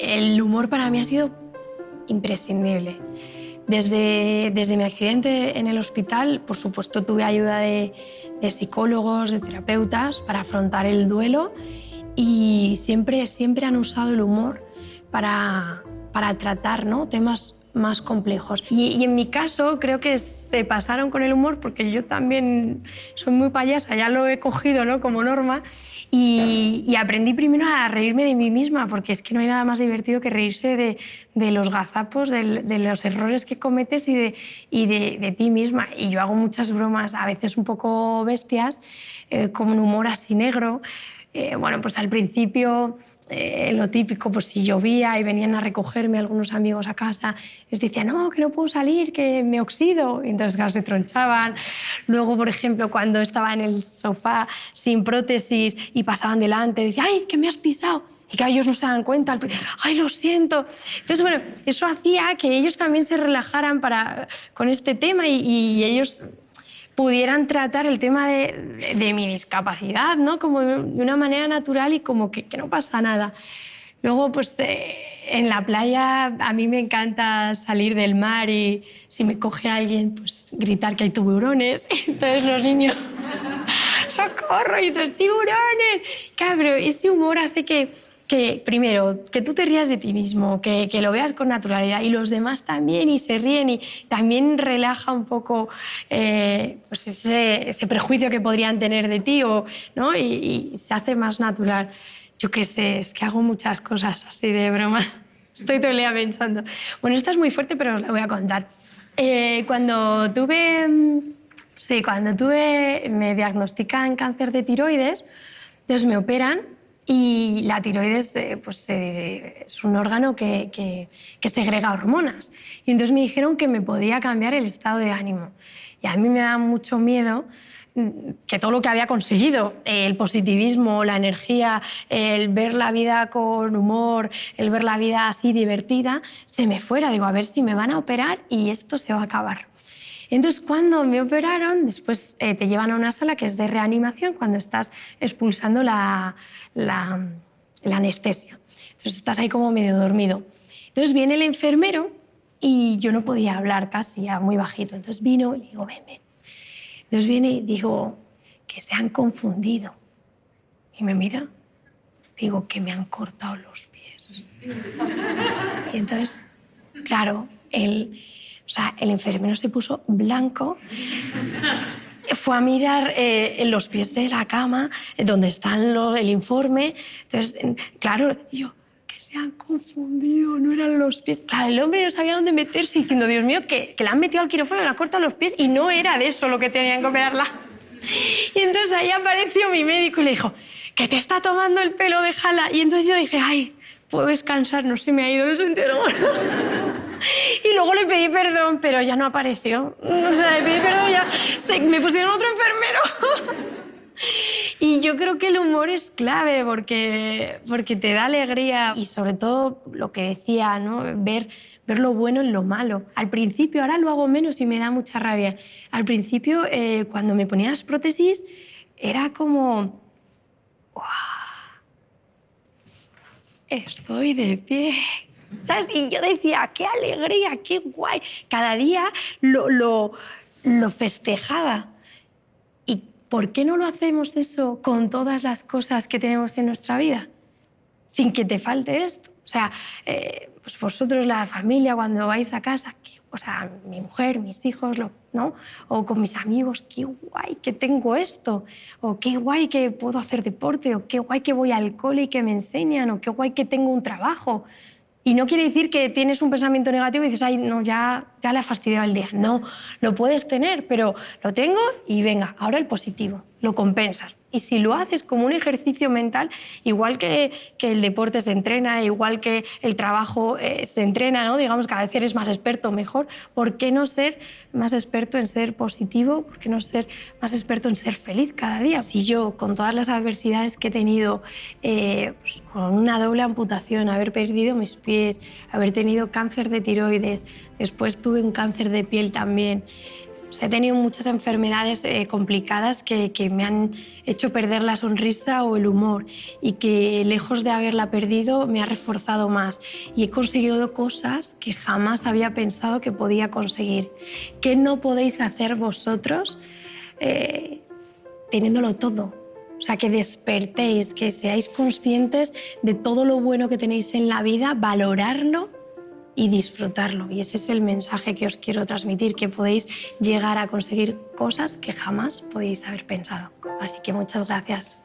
El humor para mí ha sido imprescindible. Desde, desde mi accidente en el hospital, por supuesto, tuve ayuda de, psicólogos, de terapeutas para afrontar el duelo y siempre, siempre han usado el humor para, para tratar ¿no? temas más complejos. Y, en mi caso creo que se pasaron con el humor porque yo también soy muy payasa, ya lo he cogido ¿no? como norma y, aprendí primero a reírme de mí misma porque es que no hay nada más divertido que reírse de, de los gazapos, de, de, los errores que cometes y, de, y de, ti misma. Y yo hago muchas bromas, a veces un poco bestias, eh, con un humor así negro. Eh, bueno, pues al principio eh, lo típico, pues si llovía y venían a recogerme algunos amigos a casa, les decía, no, que no puedo salir, que me oxido. Y entonces, claro, se tronchaban. Luego, por ejemplo, cuando estaba en el sofá sin prótesis y pasaban delante, decía, ay, que me has pisado. Y que ellos no se dan cuenta, ay, lo siento. Entonces, bueno, eso hacía que ellos también se relajaran para, con este tema y ellos pudieran tratar el tema de, mi discapacidad, ¿no? Como de una manera natural y como que, no pasa nada. Luego, pues eh, en la playa a mí me encanta salir del mar y si me coge alguien, pues gritar que hay tiburones. Entonces los niños, ¡socorro! Y entonces, ¡tiburones! Cabrón, ese humor hace que primero, que tú te rías de ti mismo, que, que, lo veas con naturalidad y los demás también y se ríen y también relaja un poco eh, pues ese, ese, prejuicio que podrían tener de ti o, ¿no? y, se hace más natural. Yo qué sé, es que hago muchas cosas así de broma. Estoy todo el día pensando. Bueno, esta es muy fuerte, pero os la voy a contar. Eh, cuando tuve, sí, cuando tuve, me diagnostican cáncer de tiroides, entonces me operan y la tiroides eh, pues, eh, es un órgano que, que, segrega hormonas. Y entonces me dijeron que me podía cambiar el estado de ánimo. Y a mí me da mucho miedo mm, que todo lo que había conseguido, el positivismo, la energía, el ver la vida con humor, el ver la vida así divertida, se me fuera. Digo, a ver si me van a operar y esto se va a acabar. Entonces, cuando me operaron, después eh, te llevan a una sala que es de reanimación cuando estás expulsando la, la, anestesia. Entonces, estás ahí como medio dormido. Entonces, viene el enfermero y yo no podía hablar casi, ya muy bajito. Entonces, vino y le digo, ven, ven. Entonces, viene y digo, que se han confundido. Y me mira, digo, que me han cortado los pies. Y entonces, claro, él o sea, el enfermero se puso blanco, fue a mirar eh, en los pies de la cama, donde está el informe. Entonces, claro, yo, que se han confundido, no eran los pies. Claro, el hombre no sabía dónde meterse, diciendo, Dios mío, que, que le han metido al quirófano le han cortado los pies y no era de eso lo que tenían que operarla. Y entonces ahí apareció mi médico y le dijo, que te está tomando el pelo, déjala. Y entonces yo dije, ay, puedo descansar, no se me ha ido el sentido. Y luego le pedí perdón, pero ya no apareció. O sea, le pedí perdón ya. me pusieron otro enfermero. Y yo creo que el humor es clave porque, porque te da alegría y sobre todo lo que decía, ¿no? ver, ver lo bueno en lo malo. Al principio, ahora lo hago menos y me da mucha rabia. Al principio, eh, cuando me ponía las prótesis, era como... Estoy de pie, y yo decía, qué alegría, qué guay. Cada día lo, lo, lo festejaba. ¿Y por qué no lo hacemos eso con todas las cosas que tenemos en nuestra vida? Sin que te falte esto. O sea, eh, pues vosotros, la familia, cuando vais a casa, o sea, mi mujer, mis hijos, ¿no? O con mis amigos, qué guay que tengo esto, o qué guay que puedo hacer deporte, o qué guay que voy al cole y que me enseñan, o qué guay que tengo un trabajo. Y no quiere decir que tienes un pensamiento negativo y dices, ay, no, ya, ya le ha fastidiado el día. No, lo puedes tener, pero lo tengo y venga, ahora el positivo, lo compensas. Y si lo haces como un ejercicio mental, igual que, que el deporte se entrena, igual que el trabajo eh, se entrena, ¿no? digamos, cada vez eres más experto, mejor, ¿por qué no ser más experto en ser positivo? ¿Por qué no ser más experto en ser feliz cada día? Si yo, con todas las adversidades que he tenido, eh, pues, con una doble amputación, haber perdido mis pies, haber tenido cáncer de tiroides, después tuve un cáncer de piel también, he tenido muchas enfermedades eh, complicadas que, que, me han hecho perder la sonrisa o el humor y que lejos de haberla perdido me ha reforzado más y he conseguido cosas que jamás había pensado que podía conseguir. ¿Qué no podéis hacer vosotros eh, teniéndolo todo? O sea, que despertéis, que seáis conscientes de todo lo bueno que tenéis en la vida, valorarlo y disfrutarlo. Y ese es el mensaje que os quiero transmitir, que podéis llegar a conseguir cosas que jamás podéis haber pensado. Así que muchas gracias.